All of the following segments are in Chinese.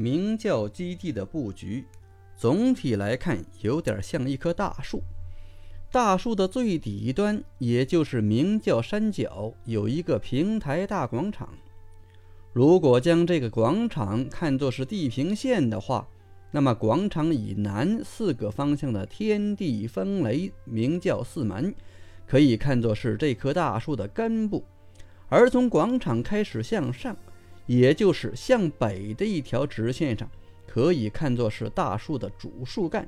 明教基地的布局，总体来看有点像一棵大树。大树的最底端，也就是明教山脚，有一个平台大广场。如果将这个广场看作是地平线的话，那么广场以南四个方向的天地风雷明教四门，可以看作是这棵大树的根部；而从广场开始向上，也就是向北的一条直线上，可以看作是大树的主树干。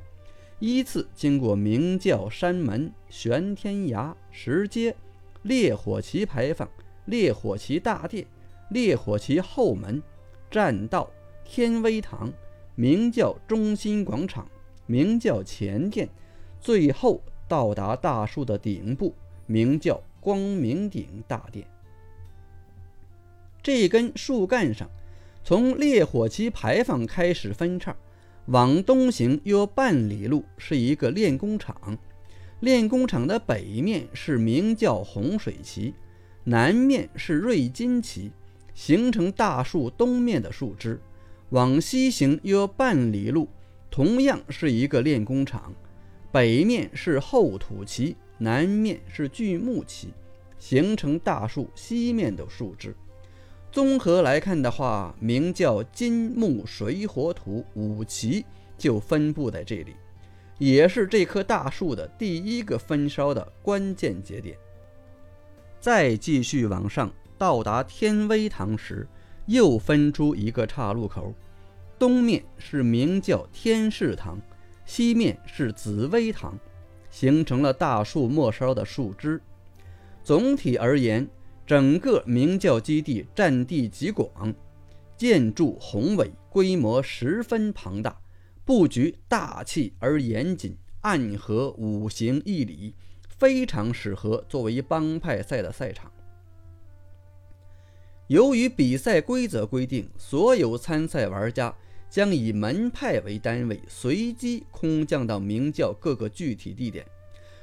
依次经过明教山门、玄天崖、石阶、烈火旗牌坊、烈火旗大殿、烈火旗后门、栈道、天威堂、明教中心广场、明教前殿，最后到达大树的顶部——明教光明顶大殿。这根树干上，从烈火旗牌坊开始分叉。往东行约半里路是一个练功场，练功场的北面是明教洪水旗，南面是瑞金旗，形成大树东面的树枝。往西行约半里路，同样是一个练功场，北面是厚土旗，南面是巨木旗，形成大树西面的树枝。综合来看的话，名叫金木水火土五旗就分布在这里，也是这棵大树的第一个分烧的关键节点。再继续往上，到达天威堂时，又分出一个岔路口，东面是名叫天士堂，西面是紫薇堂，形成了大树末梢的树枝。总体而言。整个明教基地占地极广，建筑宏伟，规模十分庞大，布局大气而严谨，暗合五行义理，非常适合作为帮派赛的赛场。由于比赛规则规定，所有参赛玩家将以门派为单位，随机空降到明教各个具体地点。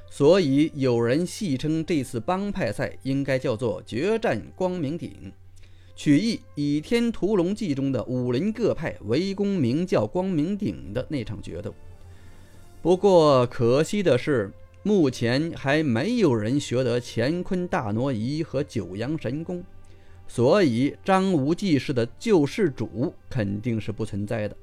所以有人戏称这次帮派赛应该叫做“决战光明顶”，取意《倚天屠龙记》中的武林各派围攻明教光明顶的那场决斗。不过可惜的是，目前还没有人学得乾坤大挪移和九阳神功，所以张无忌式的救世主肯定是不存在的。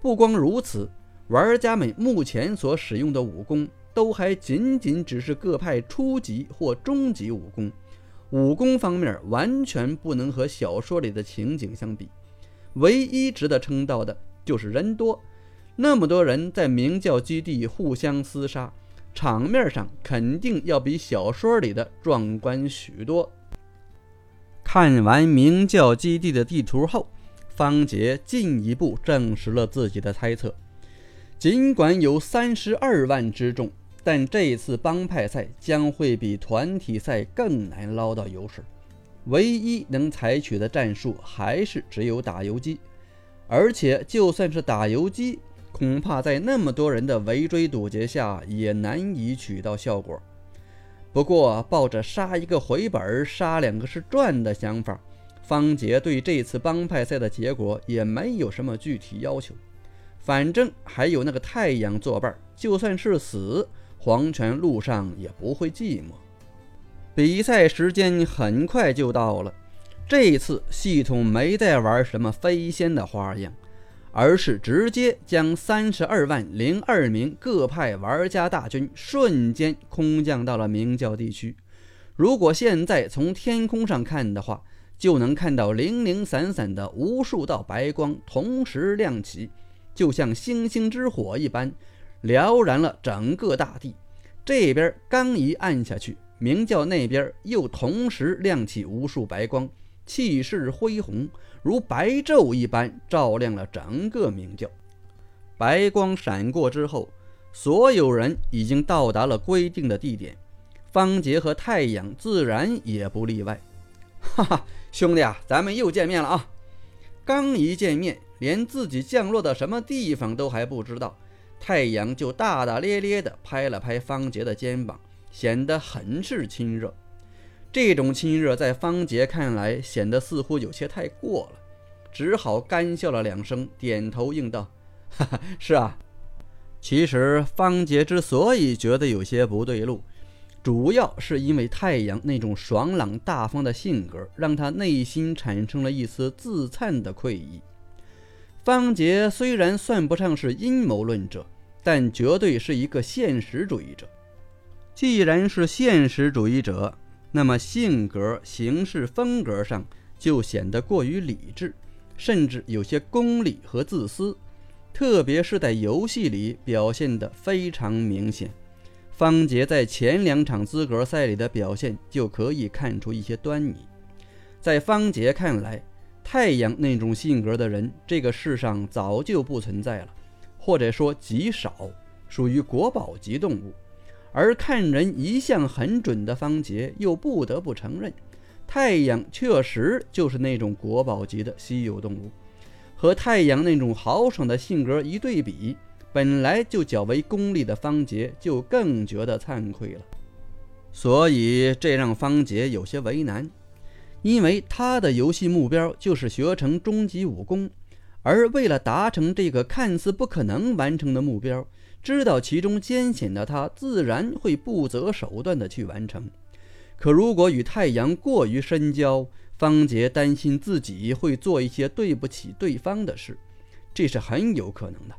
不光如此，玩家们目前所使用的武功。都还仅仅只是各派初级或中级武功，武功方面完全不能和小说里的情景相比。唯一值得称道的就是人多，那么多人在明教基地互相厮杀，场面上肯定要比小说里的壮观许多。看完明教基地的地图后，方杰进一步证实了自己的猜测，尽管有三十二万之众。但这次帮派赛将会比团体赛更难捞到油水，唯一能采取的战术还是只有打游击，而且就算是打游击，恐怕在那么多人的围追堵截下也难以取到效果。不过，抱着杀一个回本、杀两个是赚的想法，方杰对这次帮派赛的结果也没有什么具体要求，反正还有那个太阳作伴，就算是死。黄泉路上也不会寂寞。比赛时间很快就到了，这次系统没再玩什么飞仙的花样，而是直接将三十二万零二名各派玩家大军瞬间空降到了明教地区。如果现在从天空上看的话，就能看到零零散散的无数道白光同时亮起，就像星星之火一般。燎燃了整个大地，这边刚一按下去，明教那边又同时亮起无数白光，气势恢宏，如白昼一般照亮了整个明教。白光闪过之后，所有人已经到达了规定的地点，方杰和太阳自然也不例外。哈哈，兄弟啊，咱们又见面了啊！刚一见面，连自己降落到什么地方都还不知道。太阳就大大咧咧地拍了拍方杰的肩膀，显得很是亲热。这种亲热在方杰看来显得似乎有些太过了。只好干笑了两声，点头应道：“哈哈，是啊。”其实方杰之所以觉得有些不对路，主要是因为太阳那种爽朗大方的性格，让他内心产生了一丝自惭的愧意。方杰虽然算不上是阴谋论者，但绝对是一个现实主义者。既然是现实主义者，那么性格、行事风格上就显得过于理智，甚至有些功利和自私。特别是在游戏里表现得非常明显，方杰在前两场资格赛里的表现就可以看出一些端倪。在方杰看来，太阳那种性格的人，这个世上早就不存在了，或者说极少，属于国宝级动物。而看人一向很准的方杰，又不得不承认，太阳确实就是那种国宝级的稀有动物。和太阳那种豪爽的性格一对比，本来就较为功利的方杰就更觉得惭愧了。所以这让方杰有些为难，因为他的游戏目标就是学成终极武功，而为了达成这个看似不可能完成的目标，知道其中艰险的他自然会不择手段的去完成。可如果与太阳过于深交，方杰担心自己会做一些对不起对方的事，这是很有可能的。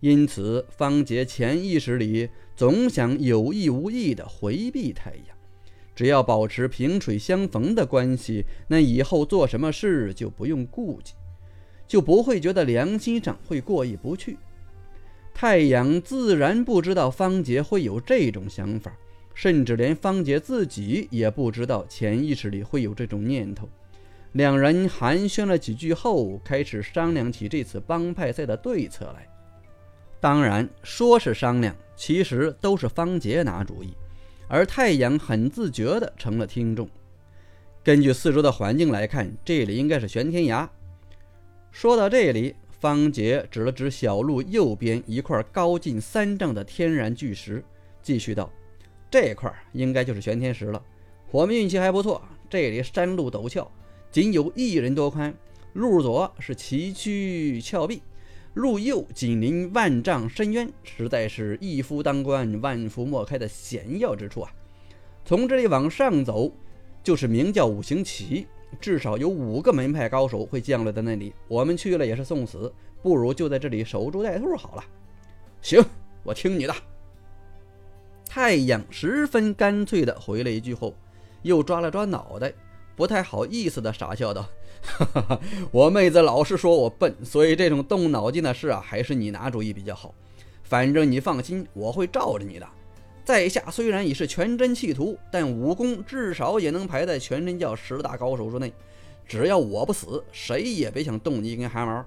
因此，方杰潜意识里总想有意无意地回避太阳。只要保持萍水相逢的关系，那以后做什么事就不用顾忌，就不会觉得良心上会过意不去。太阳自然不知道方杰会有这种想法。甚至连方杰自己也不知道，潜意识里会有这种念头。两人寒暄了几句后，开始商量起这次帮派赛的对策来。当然，说是商量，其实都是方杰拿主意，而太阳很自觉地成了听众。根据四周的环境来看，这里应该是玄天崖。说到这里，方杰指了指小路右边一块高近三丈的天然巨石，继续道。这块应该就是玄天石了。我们运气还不错，这里山路陡峭，仅有一人多宽。路左是崎岖峭壁，路右紧邻万丈深渊，实在是一夫当关，万夫莫开的险要之处啊！从这里往上走，就是名叫五行旗，至少有五个门派高手会降落在那里。我们去了也是送死，不如就在这里守株待兔好了。行，我听你的。太阳十分干脆地回了一句后，又抓了抓脑袋，不太好意思的傻笑道：“哈哈哈，我妹子老是说我笨，所以这种动脑筋的事啊，还是你拿主意比较好。反正你放心，我会罩着你的。在下虽然已是全真弃徒，但武功至少也能排在全真教十大高手之内。只要我不死，谁也别想动你一根汗毛。”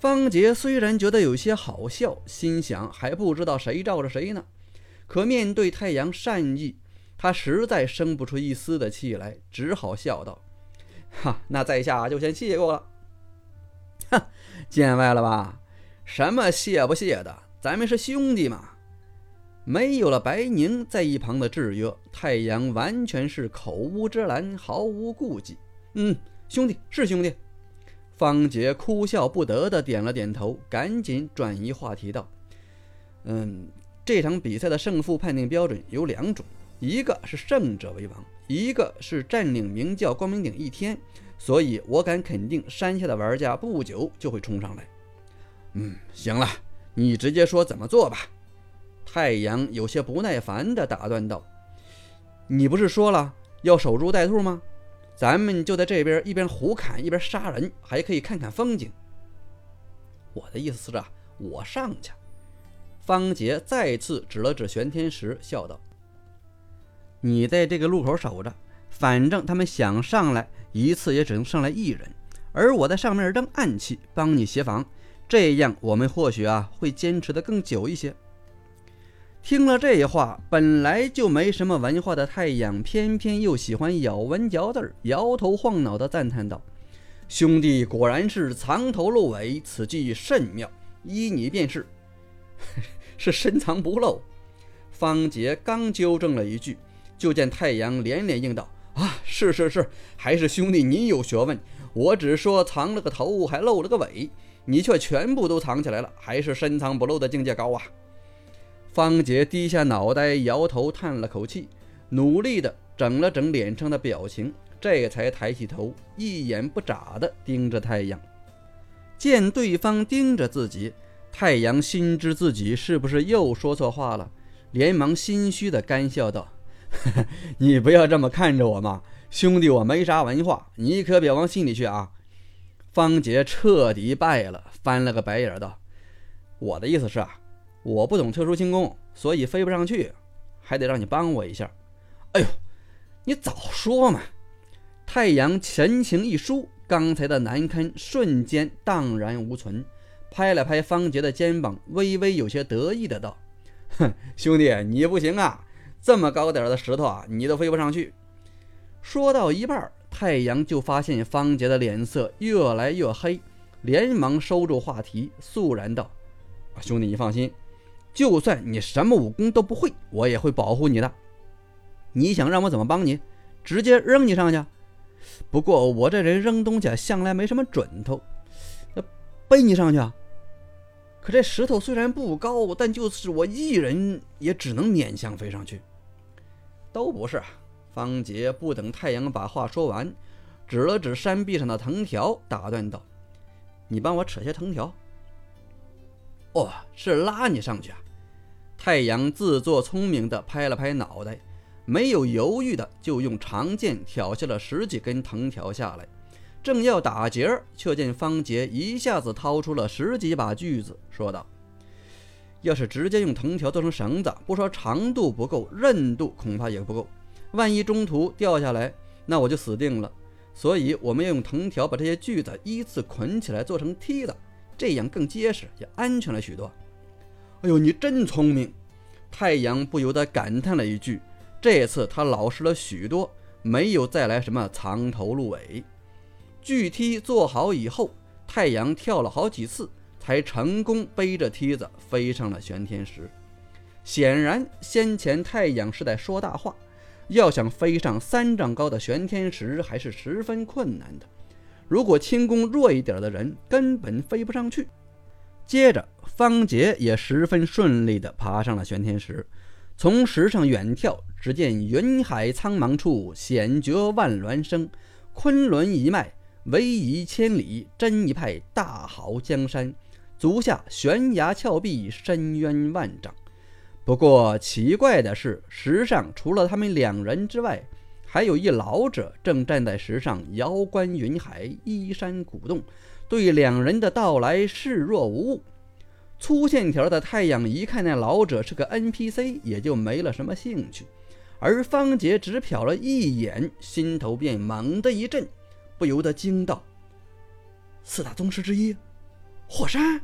方杰虽然觉得有些好笑，心想还不知道谁罩着谁呢。可面对太阳善意，他实在生不出一丝的气来，只好笑道：“ 哈，那在下就先谢过了。”“哈，见外了吧？什么谢不谢的？咱们是兄弟嘛。”没有了白宁在一旁的制约，太阳完全是口无遮拦，毫无顾忌。“嗯，兄弟是兄弟。”方杰哭笑不得的点了点头，赶紧转移话题道：“嗯。”这场比赛的胜负判定标准有两种，一个是胜者为王，一个是占领明教光明顶一天。所以我敢肯定，山下的玩家不久就会冲上来。嗯，行了，你直接说怎么做吧。太阳有些不耐烦地打断道：“你不是说了要守株待兔吗？咱们就在这边一边胡砍一边杀人，还可以看看风景。我的意思是啊，我上去。”方杰再次指了指玄天石，笑道：“你在这个路口守着，反正他们想上来一次也只能上来一人，而我在上面扔暗器帮你协防，这样我们或许啊会坚持的更久一些。”听了这话，本来就没什么文化的太阳，偏偏又喜欢咬文嚼字，摇头晃脑的赞叹道：“兄弟果然是藏头露尾，此计甚妙，依你便是。” 是深藏不露。方杰刚纠正了一句，就见太阳连连应道：“啊，是是是，还是兄弟你有学问。我只说藏了个头，还露了个尾，你却全部都藏起来了，还是深藏不露的境界高啊！方杰低下脑袋，摇头叹了口气，努力的整了整脸上的表情，这才抬起头，一眼不眨的盯着太阳。见对方盯着自己，太阳心知自己是不是又说错话了，连忙心虚的干笑道：“ 你不要这么看着我嘛，兄弟，我没啥文化，你可别往心里去啊。”方杰彻底败了，翻了个白眼道：“我的意思是啊，我不懂特殊轻功，所以飞不上去，还得让你帮我一下。”哎呦，你早说嘛！太阳神情一舒。刚才的难堪瞬间荡然无存，拍了拍方杰的肩膀，微微有些得意的道：“哼，兄弟，你不行啊！这么高点的石头啊，你都飞不上去。”说到一半，太阳就发现方杰的脸色越来越黑，连忙收住话题，肃然道：“兄弟，你放心，就算你什么武功都不会，我也会保护你的。你想让我怎么帮你？直接扔你上去？”不过我这人扔东西向来没什么准头，那背你上去啊？可这石头虽然不高，但就是我一人也只能勉强飞上去。都不是。方杰不等太阳把话说完，指了指山壁上的藤条，打断道：“你帮我扯些藤条。”哦，是拉你上去啊？太阳自作聪明地拍了拍脑袋。没有犹豫的就用长剑挑下了十几根藤条下来，正要打结儿，却见方杰一下子掏出了十几把锯子，说道：“要是直接用藤条做成绳子，不说长度不够，韧度恐怕也不够。万一中途掉下来，那我就死定了。所以我们要用藤条把这些锯子依次捆起来，做成梯子，这样更结实，也安全了许多。”哎呦，你真聪明！太阳不由得感叹了一句。这次他老实了许多，没有再来什么藏头露尾。锯梯做好以后，太阳跳了好几次，才成功背着梯子飞上了玄天石。显然，先前太阳是在说大话。要想飞上三丈高的玄天石，还是十分困难的。如果轻功弱一点的人，根本飞不上去。接着，方杰也十分顺利地爬上了玄天石。从石上远眺，只见云海苍茫处，险绝万峦生。昆仑一脉，逶迤千里，真一派大好江山。足下悬崖峭壁，深渊万丈。不过奇怪的是，石上除了他们两人之外，还有一老者正站在石上，遥观云海，依山鼓动，对两人的到来视若无物。粗线条的太阳一看那老者是个 NPC，也就没了什么兴趣。而方杰只瞟了一眼，心头便猛地一震，不由得惊道：“四大宗师之一，火山！”